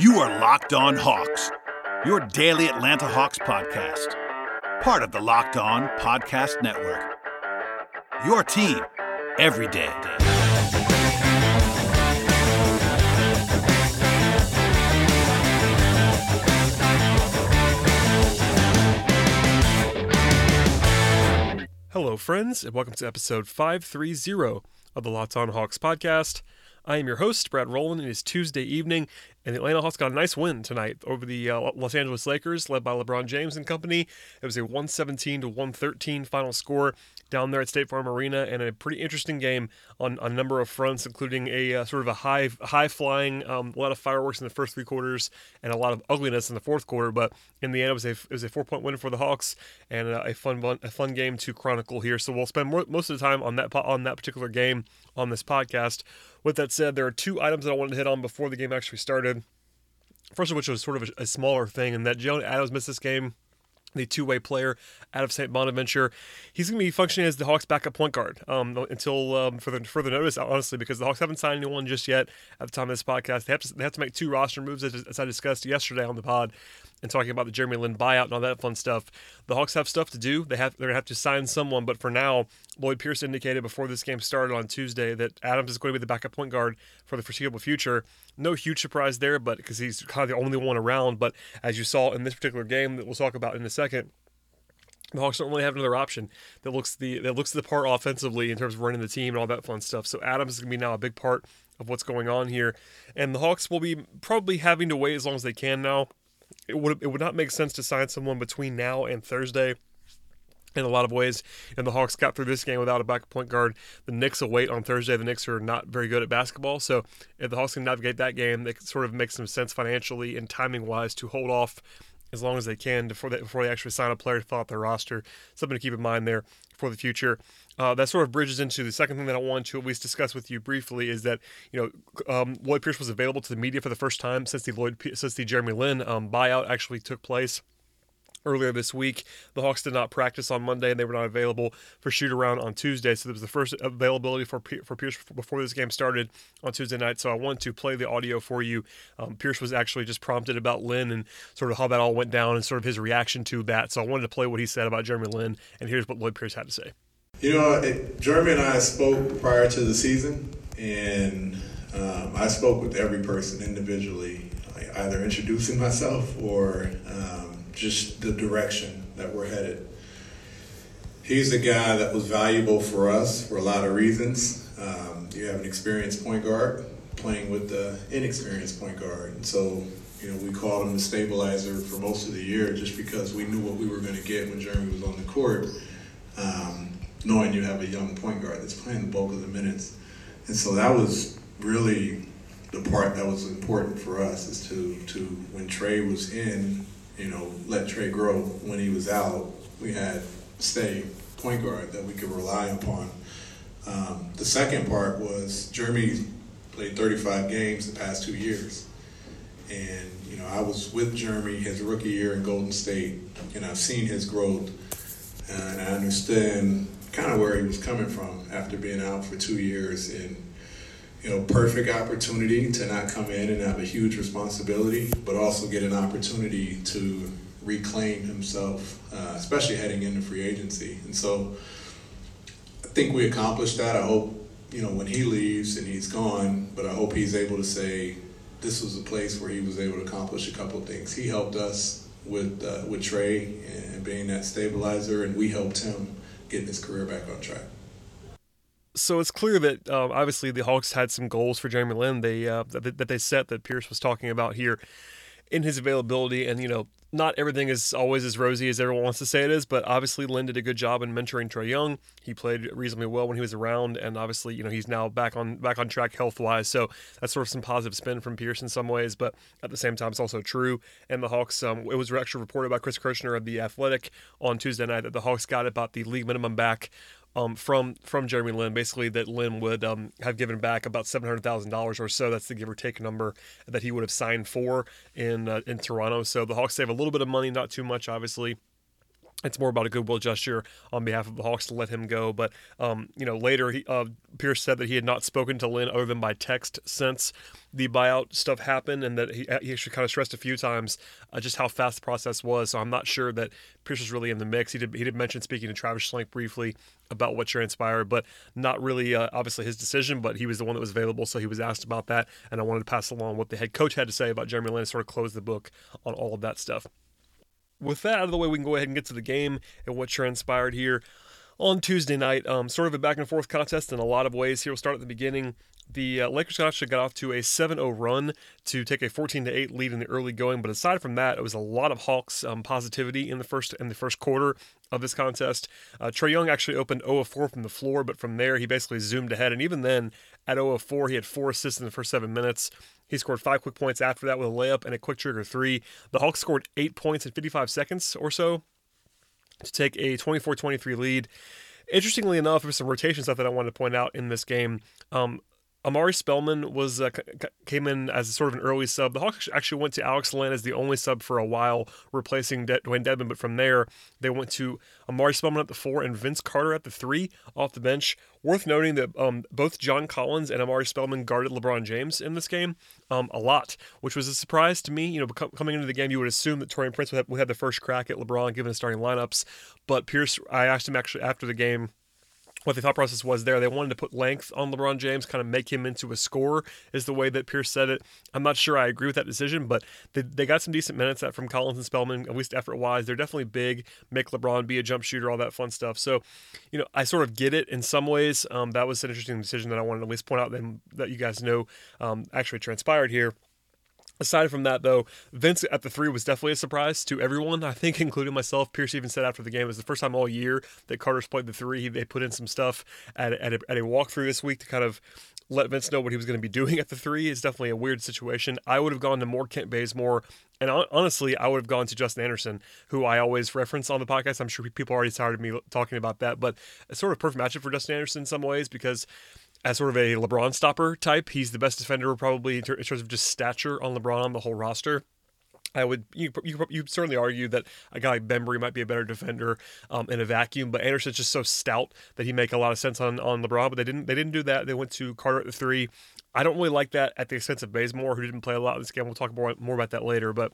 You are Locked On Hawks, your daily Atlanta Hawks podcast, part of the Locked On Podcast Network. Your team every day. Hello, friends, and welcome to episode 530 of the Locked On Hawks podcast. I am your host, Brad Rowland. And it is Tuesday evening, and the Atlanta Hawks got a nice win tonight over the uh, Los Angeles Lakers, led by LeBron James and company. It was a 117 to 113 final score down there at State Farm Arena, and a pretty interesting game on, a number of fronts, including a uh, sort of a high high flying, um, a lot of fireworks in the first three quarters, and a lot of ugliness in the fourth quarter. But in the end, it was a it was a four point win for the Hawks, and a, a fun a fun game to chronicle here. So we'll spend more, most of the time on that on that particular game on this podcast. With that said, there are two items that I wanted to hit on before the game actually started. First of which was sort of a, a smaller thing, and that Jalen Adams missed this game the two-way player out of St. Bonaventure. He's going to be functioning as the Hawks' backup point guard um, until um, further further notice. Honestly, because the Hawks haven't signed anyone just yet at the time of this podcast. They have to they have to make two roster moves, as, as I discussed yesterday on the pod and talking about the Jeremy Lin buyout and all that fun stuff. The Hawks have stuff to do. They have they're gonna have to sign someone, but for now, Lloyd Pierce indicated before this game started on Tuesday that Adams is going to be the backup point guard for the foreseeable future. No huge surprise there, but because he's kind of the only one around. But as you saw in this particular game that we'll talk about in a second, the Hawks don't really have another option that looks the that looks the part offensively in terms of running the team and all that fun stuff. So Adams is gonna be now a big part of what's going on here, and the Hawks will be probably having to wait as long as they can now it would it would not make sense to sign someone between now and Thursday. In a lot of ways, and the Hawks got through this game without a backup point guard. The Knicks await on Thursday. The Knicks are not very good at basketball, so if the Hawks can navigate that game, it sort of makes some sense financially and timing wise to hold off as long as they can before they, before they actually sign a player to fill out their roster. Something to keep in mind there for the future. Uh, that sort of bridges into the second thing that I wanted to at least discuss with you briefly is that you know um, Lloyd Pierce was available to the media for the first time since the Lloyd since the Jeremy Lin um, buyout actually took place earlier this week. The Hawks did not practice on Monday, and they were not available for shoot around on Tuesday. So there was the first availability for for Pierce before this game started on Tuesday night. So I wanted to play the audio for you. Um, Pierce was actually just prompted about Lin and sort of how that all went down and sort of his reaction to that. So I wanted to play what he said about Jeremy Lin, and here's what Lloyd Pierce had to say. You know, it, Jeremy and I spoke prior to the season, and um, I spoke with every person individually, either introducing myself or um, just the direction that we're headed. He's the guy that was valuable for us for a lot of reasons. Um, you have an experienced point guard playing with the inexperienced point guard, and so you know we called him the stabilizer for most of the year just because we knew what we were going to get when Jeremy was on the court. Um, knowing you have a young point guard that's playing the bulk of the minutes. And so that was really the part that was important for us is to, to when Trae was in, you know, let Trae grow. When he was out, we had stay point guard that we could rely upon. Um, the second part was Jeremy played 35 games the past two years. And, you know, I was with Jeremy his rookie year in Golden State, and I've seen his growth. And I understand kind of where he was coming from after being out for two years and you know perfect opportunity to not come in and have a huge responsibility but also get an opportunity to reclaim himself uh, especially heading into free agency. And so i think we accomplished that. I hope you know when he leaves and he's gone but i hope he's able to say this was a place where he was able to accomplish a couple of things. He helped us with uh, with Trae and being that stabilizer, and we helped him getting his career back on track. So it's clear that um, obviously the Hawks had some goals for Jeremy Lin. They uh, that, that they set that Pierce was talking about here in his availability, and you know not everything is always as rosy as everyone wants to say it is, but obviously Lin did a good job in mentoring Trae Young. He played reasonably well when he was around, and obviously, you know, he's now back on back on track health wise. So that's sort of some positive spin from Pierce in some ways, but at the same time, it's also true. And the Hawks, um, it was actually reported by Chris Kirschner of the Athletic on Tuesday night that the Hawks got about the league minimum back um, from from Jeremy Lin, basically that Lin would um, have given back about seven hundred thousand dollars or so. That's the give or take number that he would have signed for in uh, in Toronto. So the Hawks save a little bit of money, not too much, obviously. It's more about a goodwill gesture on behalf of the Hawks to let him go. But um, you know, later he, uh, Pierce said that he had not spoken to Lin other than by text since the buyout stuff happened, and that he, he actually kind of stressed a few times uh, just how fast the process was. So I'm not sure that Pierce was really in the mix. He did he did mention speaking to Travis Schlenk briefly about what transpired, but not really uh, obviously his decision. But he was the one that was available, so he was asked about that, and I wanted to pass along what the head coach had to say about Jeremy Lin, sort of close the book on all of that stuff with that out of the way, we can go ahead and get to the game and what transpired here on Tuesday night. Um, sort of a back and forth contest in a lot of ways. Here we'll start at the beginning. The uh, Lakers actually got off to a 7-0 run to take a 14-8 lead in the early going, but aside from that, it was a lot of Hawks um, positivity in the first in the first quarter of this contest. Uh, Trae Young actually opened 0 4 from the floor, but from there he basically zoomed ahead, and even then at 0 4 he had four assists in the first seven minutes. He scored five quick points after that with a layup and a quick trigger three. The Hawks scored eight points in 55 seconds or so to take a 24 23 lead. Interestingly enough, there's some rotation stuff that I wanted to point out in this game. Um, Omari Spellman was uh, came in as sort of an early sub. The Hawks actually went to Alex Len as the only sub for a while, replacing De- Dewayne Dedmon. But from there, they went to Omari Spellman at the four and Vince Carter at the three off the bench. Worth noting that um, both John Collins and Omari Spellman guarded LeBron James in this game um, a lot, which was a surprise to me. You know, coming into the game, you would assume that Taurean Prince would have, would have the first crack at LeBron given the starting lineups. But Pierce, I asked him actually after the game what the thought process was there. They wanted to put length on LeBron James, kind of make him into a scorer, is the way that Pierce said it. I'm not sure I agree with that decision, but they, they got some decent minutes from Collins and Spellman, at least effort wise. They're definitely big, make LeBron be a jump shooter, all that fun stuff. So, you know, I sort of get it in some ways. Um, that was an interesting decision that I wanted to at least point out that, that you guys know um, actually transpired here. Aside from that, though, Vince at the three was definitely a surprise to everyone, I think, including myself. Pierce even said after the game it was the first time all year that Carter's played the three. They put in some stuff at, at, a, at a walkthrough this week to kind of let Vince know what he was going to be doing at the three. It's definitely a weird situation. I would have gone to more Kent Bazemore, and honestly, I would have gone to Justin Anderson, who I always reference on the podcast. I'm sure people are already tired of me talking about that, but it's sort of perfect matchup for Justin Anderson in some ways because as sort of a LeBron stopper type. He's the best defender probably in terms of just stature on LeBron on the whole roster. I would you you you certainly argue that a guy like Bembry might be a better defender um, in a vacuum, but Anderson's just so stout that he make a lot of sense on on LeBron. But they didn't they didn't do that. They went to Carter at the three. I don't really like that at the expense of Bazemore, who didn't play a lot in this game. We'll talk more more about that later, but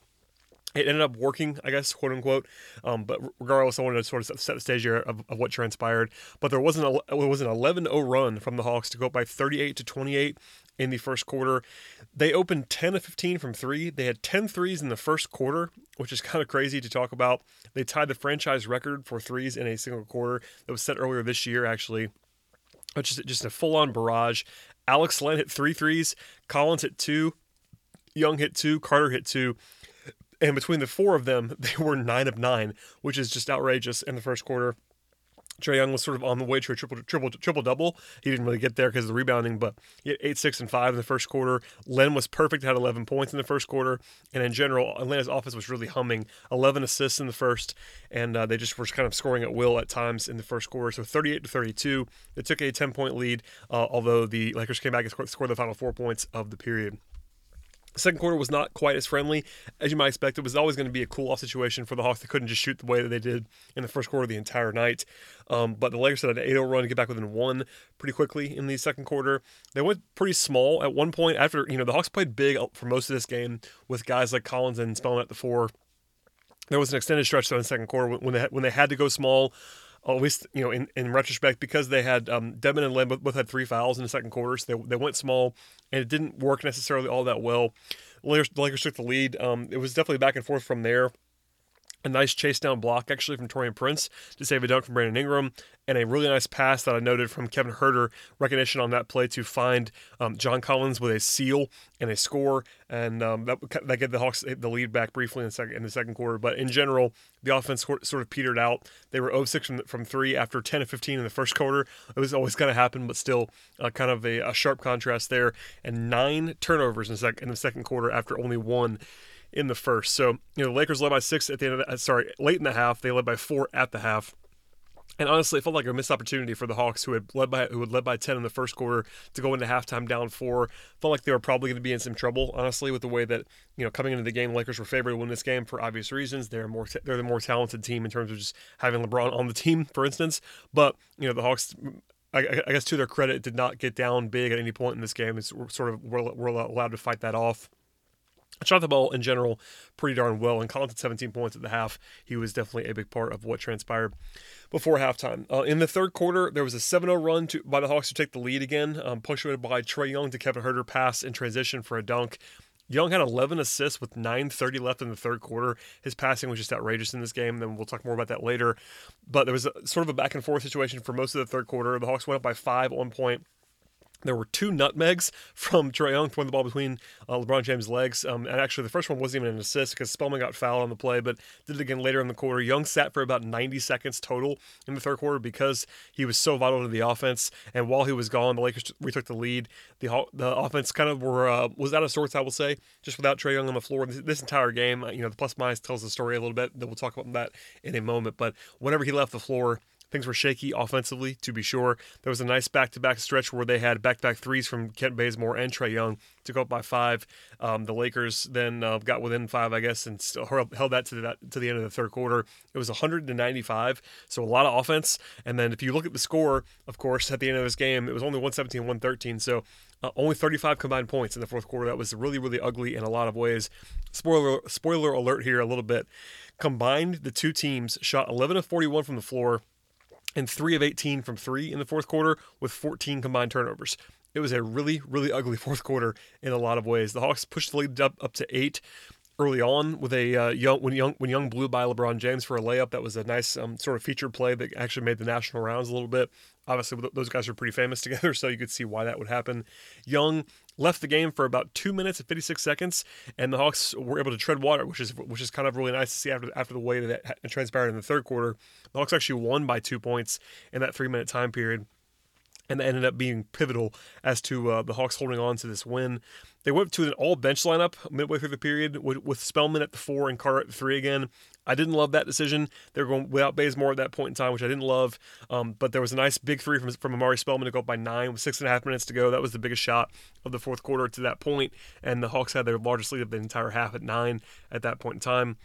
it ended up working, I guess, quote unquote. Um, but regardless, I wanted to sort of set the stage here of, of what transpired. But there wasn't a, it was an 11-0 run from the Hawks to go up by 38 to 28 in the first quarter. They opened 10 of 15 from three. They had 10 threes in the first quarter, which is kind of crazy to talk about. They tied the franchise record for threes in a single quarter that was set earlier this year, actually. Which is just a full-on barrage. Alex Len hit three threes. Collins hit two. Young hit two. Carter hit two. And between the four of them, they were nine of nine, which is just outrageous in the first quarter. Trae Young was sort of on the way to a triple triple triple double. He didn't really get there because of the rebounding, but he had eight, six, and five in the first quarter. Len was perfect, had 11 points in the first quarter, and in general, Atlanta's offense was really humming. 11 assists in the first, and uh, they just were kind of scoring at will at times in the first quarter. So 38 to 32, they took a 10 point lead, uh, although the Lakers came back and scored, scored the final four points of the period. Second quarter was not quite as friendly as you might expect. It was always going to be a cool off situation for the Hawks. They couldn't just shoot the way that they did in the first quarter the entire night. Um, but the Lakers had an 8 0 run to get back within one pretty quickly in the second quarter. They went pretty small at one point after, you know, the Hawks played big for most of this game with guys like Collins and Spellman at the four. There was an extended stretch though in the second quarter when they when they had to go small at least you know in, in retrospect because they had um, Dedmon and Len both, had three fouls in the second quarter, so they, they went small and it didn't work necessarily all that well. Lakers, Lakers took the lead. Um, it was definitely back and forth from there a nice chase down block actually from Taurean Prince to save a dunk from Brandon Ingram, and a really nice pass that I noted from Kevin Huerter recognition on that play to find um, John Collins with a seal and a score, and um, that that get the Hawks the lead back briefly in the second in the second quarter. But in general, the offense sort of petered out. They were 0-6 from, from three after 10 of 15 in the first quarter. It was always going to happen, but still uh, kind of a, a, sharp contrast there. And nine turnovers in sec- in the second quarter after only one in the first. So, you know, the Lakers led by six at the end of the, uh, sorry, late in the half. They led by four at the half. And honestly, it felt like a missed opportunity for the Hawks, who had led by who had led by ten in the first quarter, to go into halftime down four. Felt like they were probably going to be in some trouble, honestly, with the way that you know coming into the game, Lakers were favored to win this game for obvious reasons. They're more they're the more talented team in terms of just having LeBron on the team, for instance. But you know the Hawks I, I, guess to their credit, did not get down big at any point in this game. It's sort of we're, we're allowed to fight that off. Shot the ball in general pretty darn well, and Collins had 17 points at the half. He was definitely a big part of what transpired before halftime. Uh, in the third quarter, there was a 7 0 run to, by the Hawks to take the lead again, um, punctuated by Trae Young to Kevin Huerter pass in transition for a dunk. Young had 11 assists with 9:30 left in the third quarter. His passing was just outrageous in this game. Then we'll talk more about that later. But there was a, sort of a back and forth situation for most of the third quarter. The Hawks went up by five at one point. There were two nutmegs from Trae Young throwing the ball between uh, LeBron James' legs. Um, and actually, the first one wasn't even an assist because Spellman got fouled on the play, but did it again later in the quarter. Young sat for about 90 seconds total in the third quarter because he was so vital to the offense. And while he was gone, the Lakers retook the lead. The the offense kind of were uh, was out of sorts, I will say, just without Trae Young on the floor this, this entire game. You know, the plus minus tells the story a little bit. That we'll talk about that in a moment. But whenever he left the floor, Things were shaky offensively, to be sure. There was a nice back-to-back stretch where they had back-to-back threes from Kent Bazemore and Trae Young to go up by five. Um, the Lakers then uh, got within five, I guess, and still held that to the, to the end of the third quarter. It was 195, so a lot of offense. And then if you look at the score, of course, at the end of this game, it was only 117, 113. So uh, only 35 combined points in the fourth quarter. That was really, really ugly in a lot of ways. Spoiler, spoiler alert here a little bit. Combined, the two teams shot 11 of 41 from the floor and 3 of 18 from 3 in the fourth quarter with 14 combined turnovers. It was a really, really ugly fourth quarter in a lot of ways. The Hawks pushed the lead up, up to eight early on with a uh, young when young when young blew by LeBron James for a layup. That was a nice um, sort of featured play that actually made the national rounds a little bit. Obviously, those guys are pretty famous together, so you could see why that would happen. Young left the game for about two minutes and 56 seconds, and the Hawks were able to tread water, which is which is kind of really nice to see after after the way that it transpired in the third quarter. The Hawks actually won by two points in that three minute time period and that ended up being pivotal as to uh, the Hawks holding on to this win. They went to an all bench lineup midway through the period with, with Spellman at the four and Carter at the three again. I didn't love that decision. They were going without Bazemore at that point in time, which I didn't love. Um, but there was a nice big three from, from Omari Spellman to go up by nine with six and a half minutes to go. That was the biggest shot of the fourth quarter to that point, and the Hawks had their largest lead of the entire half at nine at that point in time.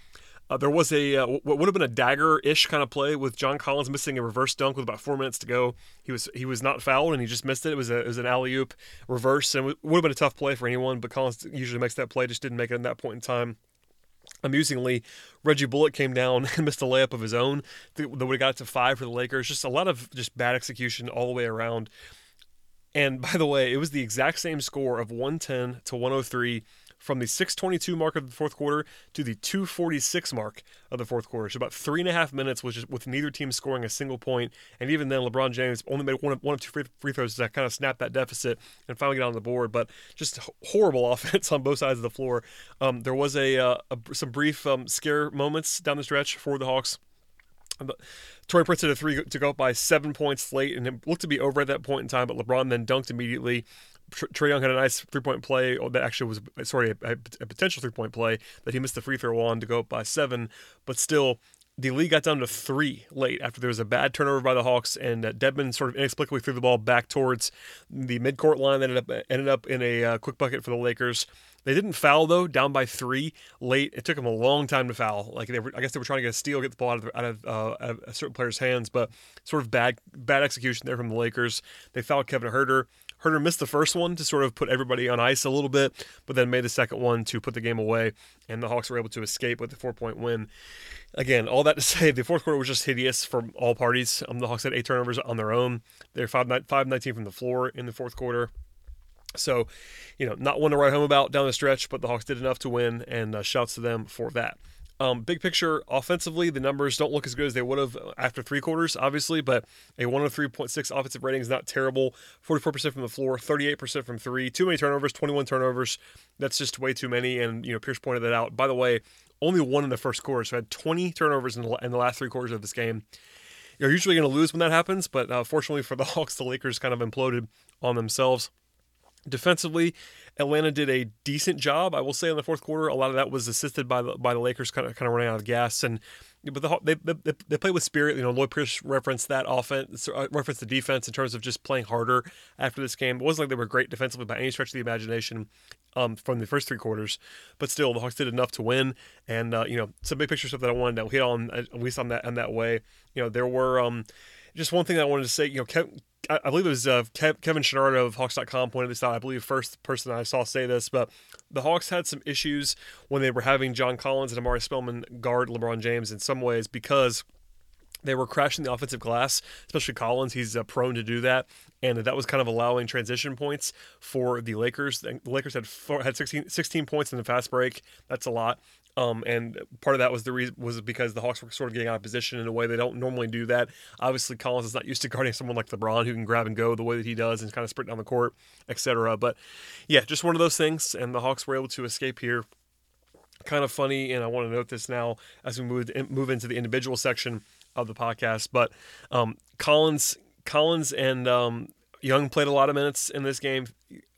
Uh, there was a uh, what would have been a dagger-ish kind of play with John Collins missing a reverse dunk with about four minutes to go. He was he was not fouled and he just missed it. It was a it was an alley oop reverse and would have been a tough play for anyone. But Collins usually makes that play, just didn't make it in that point in time. Amusingly, Reggie Bullock came down and missed a layup of his own that would have got it to five for the Lakers. Just a lot of just bad execution all the way around. And by the way, it was the exact same score of 110 to 103 from the 622 mark of the fourth quarter to the 246 mark of the fourth quarter. So about three and a half minutes, which with neither team scoring a single point. And even then, LeBron James only made one of, one of two free throws to kind of snap that deficit and finally get on the board. But just horrible offense on both sides of the floor. Um, there was a, uh, a some brief um, scare moments down the stretch for the Hawks. Taurean Prince hit a three to go up by seven points late, and it looked to be over at that point in time. But LeBron then dunked immediately. Trae Young had a nice three point play that actually was sorry a, a potential three point play that he missed the free throw on to go up by seven, but still the lead got down to three late after there was a bad turnover by the Hawks, and uh, Dedmon sort of inexplicably threw the ball back towards the midcourt line. That ended up ended up in a uh, quick bucket for the Lakers. They didn't foul though, down by three late. It took them a long time to foul. Like they were, I guess they were trying to get a steal, get the ball out of, out of, uh, out of a certain player's hands, but sort of bad bad execution there from the Lakers. They fouled Kevin Huerter. Huerter missed the first one to sort of put everybody on ice a little bit, but then made the second one to put the game away, and the Hawks were able to escape with a four point win. Again, all that to say, the fourth quarter was just hideous from all parties. Um, the Hawks had eight turnovers on their own. They're 5, 5 19 from the floor in the fourth quarter. So, you know, not one to write home about down the stretch, but the Hawks did enough to win, and uh, shouts to them for that. Um, big picture, offensively, the numbers don't look as good as they would have after three quarters, obviously, but a 103.6 offensive rating is not terrible. 44% from the floor, 38% from three. Too many turnovers, 21 turnovers. That's just way too many. And, you know, Pierce pointed that out. By the way, only one in the first quarter, so had 20 turnovers in the, in the last three quarters of this game. You're usually going to lose when that happens, but uh, fortunately for the Hawks, the Lakers kind of imploded on themselves. Defensively, Atlanta did a decent job, I will say, in the fourth quarter. A lot of that was assisted by the by the Lakers kind of kind of running out of gas, and but the, they, they they played with spirit. You know, Lloyd Pierce referenced that offense, uh, referenced the defense in terms of just playing harder after this game. It wasn't like they were great defensively by any stretch of the imagination um, from the first three quarters, but still the Hawks did enough to win. And uh, you know, some big picture stuff that I wanted to hit on at least on that on that way. You know, there were um, just one thing that I wanted to say. You know, I, believe it was uh, Kevin Chouinard of Hawks.com pointed this out. I believe first person I saw say this, but the Hawks had some issues when they were having John Collins and Omari Spellman guard LeBron James in some ways because they were crashing the offensive glass, especially Collins. He's uh, prone to do that, and that was kind of allowing transition points for the Lakers. The Lakers had four, had 16, 16 points in the fast break. That's a lot. Um, and part of that was the reason was because the Hawks were sort of getting out of position in a way they don't normally do that. Obviously, Collins is not used to guarding someone like LeBron who can grab and go the way that he does and kind of sprint down the court, etc. But yeah, just one of those things, and the Hawks were able to escape here. Kind of funny, and I want to note this now as we move move into the individual section of the podcast. But um, Collins, Collins, and um, Young played a lot of minutes in this game.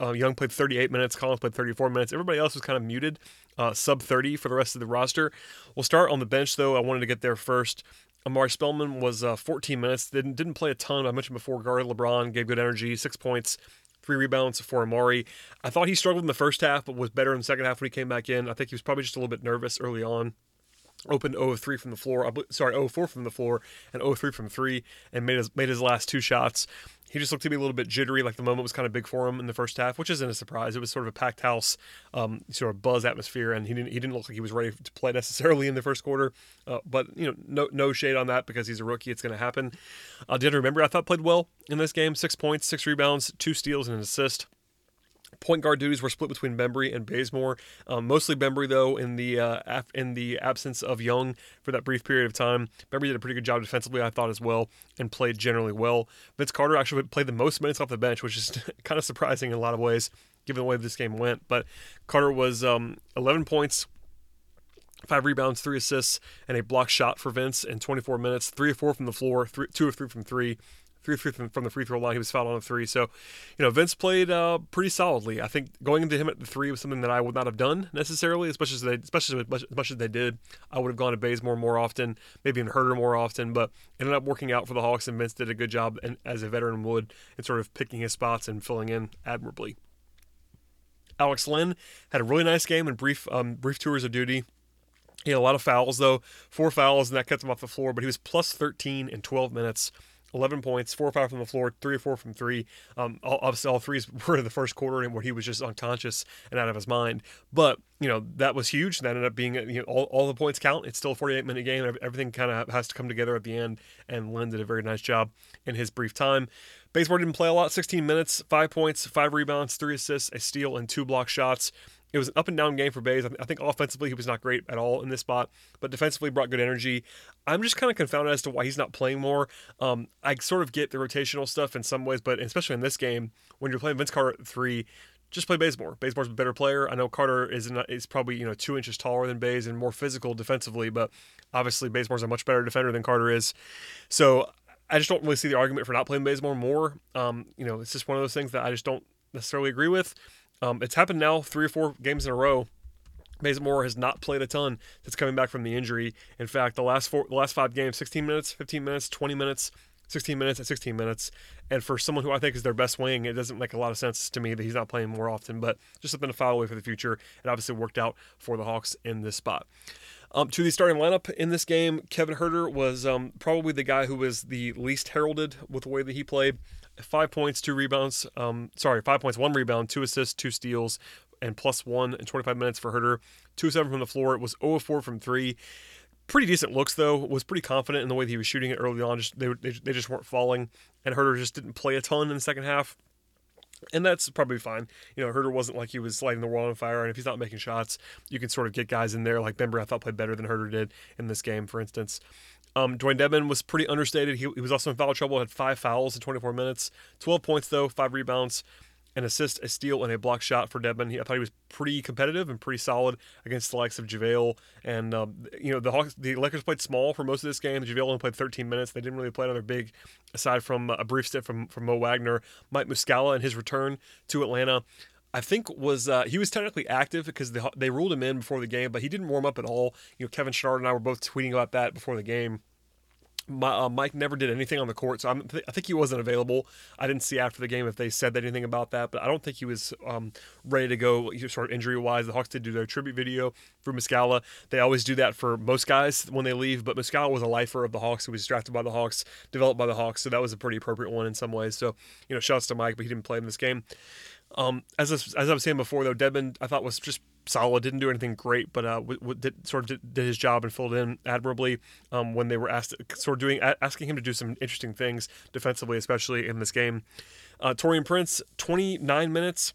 Uh, Young played 38 minutes. Collins played 34 minutes. Everybody else was kind of muted uh, sub 30 for the rest of the roster. We'll start on the bench, though. I wanted to get there first. Omari Spellman was uh, 14 minutes. Didn't didn't play a ton. I mentioned before, guarded LeBron, gave good energy, six points, three rebounds for Omari. I thought he struggled in the first half, but was better in the second half when he came back in. I think he was probably just a little bit nervous early on. Opened 0 3 from the floor. Sorry, 0 4 from the floor and 0 3 from three, and made his made his last two shots he just looked to be a little bit jittery. Like the moment was kind of big for him in the first half, which isn't a surprise. It was sort of a packed house, um, sort of buzz atmosphere, and he didn't he didn't look like he was ready to play necessarily in the first quarter. Uh, but you know, no no shade on that because he's a rookie. It's going to happen. Uh, did remember I thought played well in this game. Six points, six rebounds, two steals, and an assist. Point guard duties were split between Bembry and Bazemore. Um, mostly Bembry, though, in the uh, af- in the absence of Young for that brief period of time. Bembry did a pretty good job defensively, I thought, as well, and played generally well. Vince Carter actually played the most minutes off the bench, which is kind of surprising in a lot of ways, given the way this game went. But Carter was um, 11 points, five rebounds, three assists, and a block shot for Vince in 24 minutes. Three or four from the floor, three, two or three from three three from the free throw line. He was fouled on a three. So, you know, Vince played uh, pretty solidly. I think going into him at the three was something that I would not have done necessarily, especially as they, especially as much, as they did. I would have gone to Bazemore more often, maybe even Huerter more often, but ended up working out for the Hawks, and Vince did a good job, and as a veteran would, in sort of picking his spots and filling in admirably. Alex Len had a really nice game and brief um, brief tours of duty. He had a lot of fouls though, four fouls, and that kept him off the floor. But he was plus 13 in 12 minutes. 11 points, four or five from the floor, three or four from three. Um, all, obviously, all threes were in the first quarter and where he was just unconscious and out of his mind. But, you know, that was huge. That ended up being, you know, all, all the points count. It's still a 48 minute game. Everything kind of has to come together at the end. And Len did a very nice job in his brief time. Bazemore didn't play a lot, 16 minutes, five points, five rebounds, three assists, a steal, and two block shots. It was an up and down game for Baze. I think offensively he was not great at all in this spot, but defensively brought good energy. I'm just kind of confounded as to why he's not playing more. Um, I sort of get the rotational stuff in some ways, but especially in this game, when you're playing Vince Carter at three, just play Bazemore. Bazemore's a better player. I know Carter is not, is probably you know two inches taller than Baze and more physical defensively, but obviously Bazemore's a much better defender than Carter is. So I just don't really see the argument for not playing Bazemore more. Um, you know, it's just one of those things that I just don't necessarily agree with. Um, it's happened now three or four games in a row. Bazemore has not played a ton since coming back from the injury. In fact, the last four, the last five games, 16 minutes, 15 minutes, 20 minutes, 16 minutes, and 16 minutes. And for someone who I think is their best wing, it doesn't make a lot of sense to me that he's not playing more often. But just something to file away for the future. It obviously worked out for the Hawks in this spot. Um, to the starting lineup in this game, Kevin Huerter was um, probably the guy who was the least heralded with the way that he played five points, two rebounds. Um, sorry, five points, one rebound, two assists, two steals, and plus one in 25 minutes for Huerter. Two seven from the floor. It was 0 4 from three. Pretty decent looks though. Was pretty confident in the way that he was shooting it early on. Just they, they, they just weren't falling, and Huerter just didn't play a ton in the second half. And that's probably fine. You know, Huerter wasn't like he was lighting the world on fire. And if he's not making shots, you can sort of get guys in there like Bembry, I thought played better than Huerter did in this game, for instance. Um, Dewayne Dedmon was pretty understated. He, he was also in foul trouble, had five fouls in 24 minutes. 12 points, though, five rebounds, an assist, a steal, and a block shot for Dedmon. He, I thought he was pretty competitive and pretty solid against the likes of JaVale. And um, you know the Hawks, the Lakers played small for most of this game. JaVale only played 13 minutes. They didn't really play another big, aside from a brief stint from from Mo Wagner. Mike Muscala and his return to Atlanta. I think was uh, he was technically active because they, they ruled him in before the game, but he didn't warm up at all. You know, Kevin Chouinard and I were both tweeting about that before the game. My, uh, Mike never did anything on the court, so I'm, i think he wasn't available. I didn't see after the game if they said anything about that, but I don't think he was um, ready to go sort of injury wise. The Hawks did do their tribute video for Muscala. They always do that for most guys when they leave, but Muscala was a lifer of the Hawks. He was drafted by the Hawks, developed by the Hawks, so that was a pretty appropriate one in some ways. So, you know, shouts to Mike, but he didn't play in this game. Um, as I, as I was saying before, though, Dedmon I thought was just solid. Didn't do anything great, but uh, w- w- did, sort of did, did, his job and filled in admirably um, when they were asked, sort of doing asking him to do some interesting things defensively, especially in this game. Uh, Taurean Prince, 29 minutes,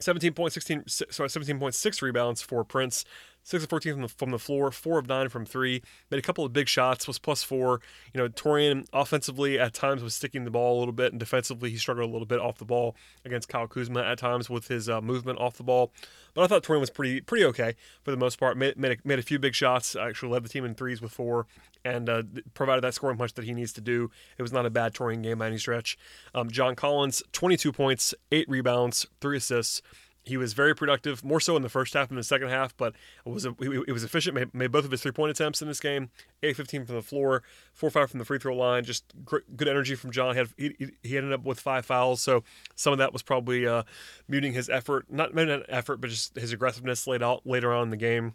17 point 16 sorry 17.6 rebounds for Prince. 6 of 14 from the, from the floor, 4 of 9 from 3. Made a couple of big shots, was plus 4. You know, Taurean offensively at times was sticking the ball a little bit, and defensively he struggled a little bit off the ball against Kyle Kuzma at times with his uh, movement off the ball. But I thought Taurean was pretty pretty okay for the most part. Made, made, a, made a few big shots, actually led the team in threes with 4, and uh, provided that scoring punch that he needs to do. It was not a bad Taurean game by any stretch. Um, John Collins, 22 points, 8 rebounds, 3 assists he was very productive, more so in the first half than the second half, but it was it was efficient. Made, made both of his three point attempts in this game. Eight fifteen from the floor, four five from the free throw line. Just good energy from John. He, had, he, he ended up with five fouls, so some of that was probably uh, muting his effort. Not maybe not effort, but just his aggressiveness laid out later on in the game.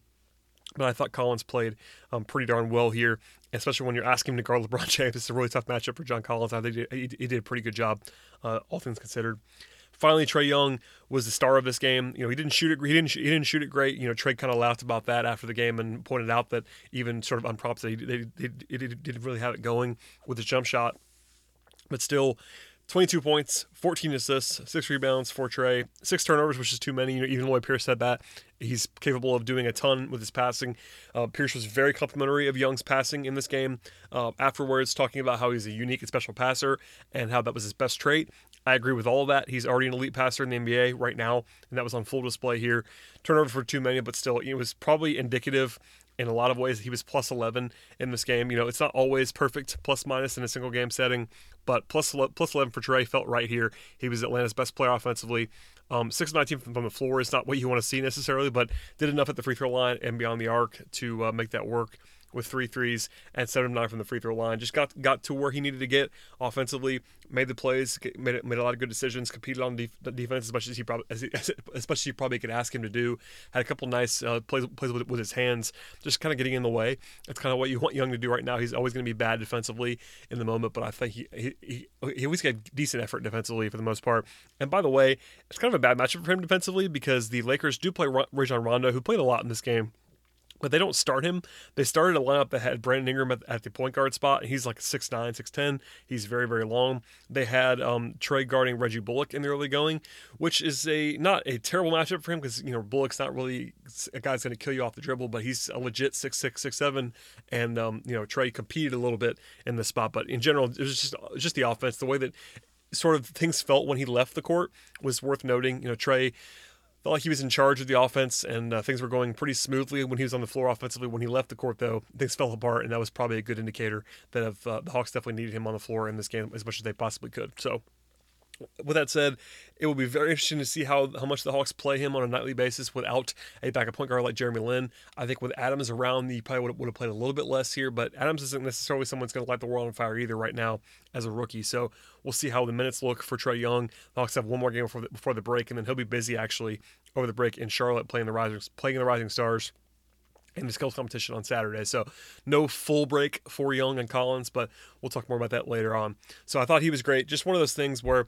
But I thought Collins played um, pretty darn well here, especially when you're asking him to guard LeBron James. It's a really tough matchup for John Collins. I think he, he, he did a pretty good job, uh, all things considered. Finally, Trae Young was the star of this game. You know, he didn't shoot it. He didn't. He didn't shoot it great. You know, Trae kind of laughed about that after the game and pointed out that even sort of unprompted, he, they, they, they, didn't really have it going with his jump shot. But still, 22 points, 14 assists, six rebounds for Trae, six turnovers, which is too many. You know, even Lloyd Pierce said that he's capable of doing a ton with his passing. Uh, Pierce was very complimentary of Young's passing in this game. Uh, afterwards, talking about how he's a unique and special passer and how that was his best trait. I agree with all of that. He's already an elite passer in the NBA right now, and that was on full display here. Turnover for too many, but still, it was probably indicative in a lot of ways. He was plus 11 in this game. You know, it's not always perfect plus minus in a single game setting, but plus, plus 11 for Trae felt right here. He was Atlanta's best player offensively. Um, 6 19 from the floor is not what you want to see necessarily, but did enough at the free throw line and beyond the arc to uh, make that work with three threes and seven of nine from the free throw line. Just got got to where he needed to get offensively. Made the plays, made made a lot of good decisions. Competed on def- defense as much as he probably as, as much as you probably could ask him to do. Had a couple nice uh, plays plays with, with his hands, just kind of getting in the way. That's kind of what you want Young to do right now. He's always going to be bad defensively in the moment, but I think he he, he, he always get decent effort defensively for the most part. And by the way, it's kind of a bad matchup for him defensively because the Lakers do play Rajon Rondo, who played a lot in this game but they don't start him. They started a lineup that had Brandon Ingram at, at the point guard spot. He's like 6'9, 6'10. He's very, very long. They had um, Trae guarding Reggie Bullock in the early going, which is a not a terrible matchup for him because, you know, Bullock's not really a guy's going to kill you off the dribble, but he's a legit 6'6, 6'7. And, um, you know, Trae competed a little bit in the spot. But in general, it was just, just the offense, the way that sort of things felt when he left the court was worth noting. You know, Trae felt like he was in charge of the offense and uh, things were going pretty smoothly when he was on the floor offensively. When he left the court, though, things fell apart, and that was probably a good indicator that if, uh, the Hawks definitely needed him on the floor in this game as much as they possibly could. So with that said, it will be very interesting to see how, how much the Hawks play him on a nightly basis without a backup point guard like Jeremy Lin. I think with Adams around, he probably would, would have played a little bit less here, but Adams isn't necessarily someone that's going to light the world on fire either right now as a rookie. So we'll see how the minutes look for Trae Young. The Hawks have one more game before the, before the break, and then he'll be busy actually over the break in Charlotte playing the Rising, playing the Rising Stars in the skills competition on Saturday. So no full break for Young and Collins, but we'll talk more about that later on. So I thought he was great. Just one of those things where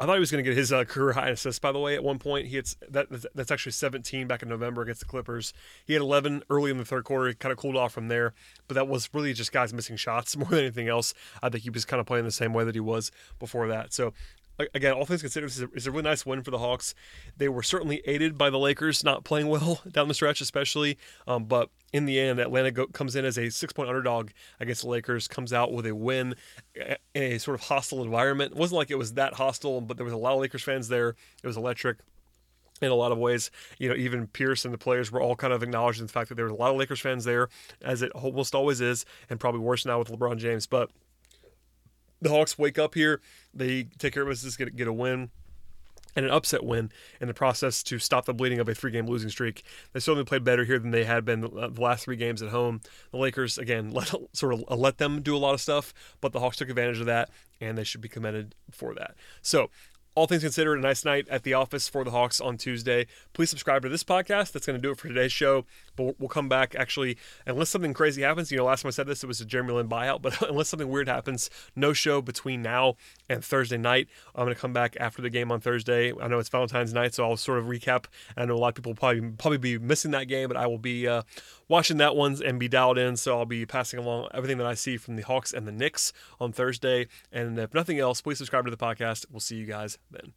I thought he was going to get his uh, career high assists. By the way, at one point he hits that. That's actually 17 back in November against the Clippers. He had 11 early in the third quarter. He kind of cooled off from there, but that was really just guys missing shots more than anything else. I think he was kind of playing the same way that he was before that. So again, all things considered, it's a, it's a really nice win for the Hawks. They were certainly aided by the Lakers not playing well down the stretch, especially. Um, but in the end, Atlanta go, comes in as a six point underdog against the Lakers, comes out with a win in a sort of hostile environment. It wasn't like it was that hostile, but there was a lot of Lakers fans there. It was electric in a lot of ways. You know, even Pierce and the players were all kind of acknowledging the fact that there was a lot of Lakers fans there, as it almost always is, and probably worse now with LeBron James. But the Hawks wake up here, they take care of business, get, get a win and an upset win in the process to stop the bleeding of a three game losing streak. They certainly played better here than they had been the last three games at home. The Lakers, again, let, sort of let them do a lot of stuff, but the Hawks took advantage of that, and they should be commended for that. So, all things considered, a nice night at the office for the Hawks on Tuesday. Please subscribe to this podcast. That's going to do it for today's show. But we'll come back actually, unless something crazy happens. You know, last time I said this, it was a Jeremy Lin buyout. But unless something weird happens, no show between now and Thursday night. I'm going to come back after the game on Thursday. I know it's Valentine's night, so I'll sort of recap. I know a lot of people will probably probably be missing that game, but I will be uh, watching that one and be dialed in. So I'll be passing along everything that I see from the Hawks and the Knicks on Thursday. And if nothing else, please subscribe to the podcast. We'll see you guys then.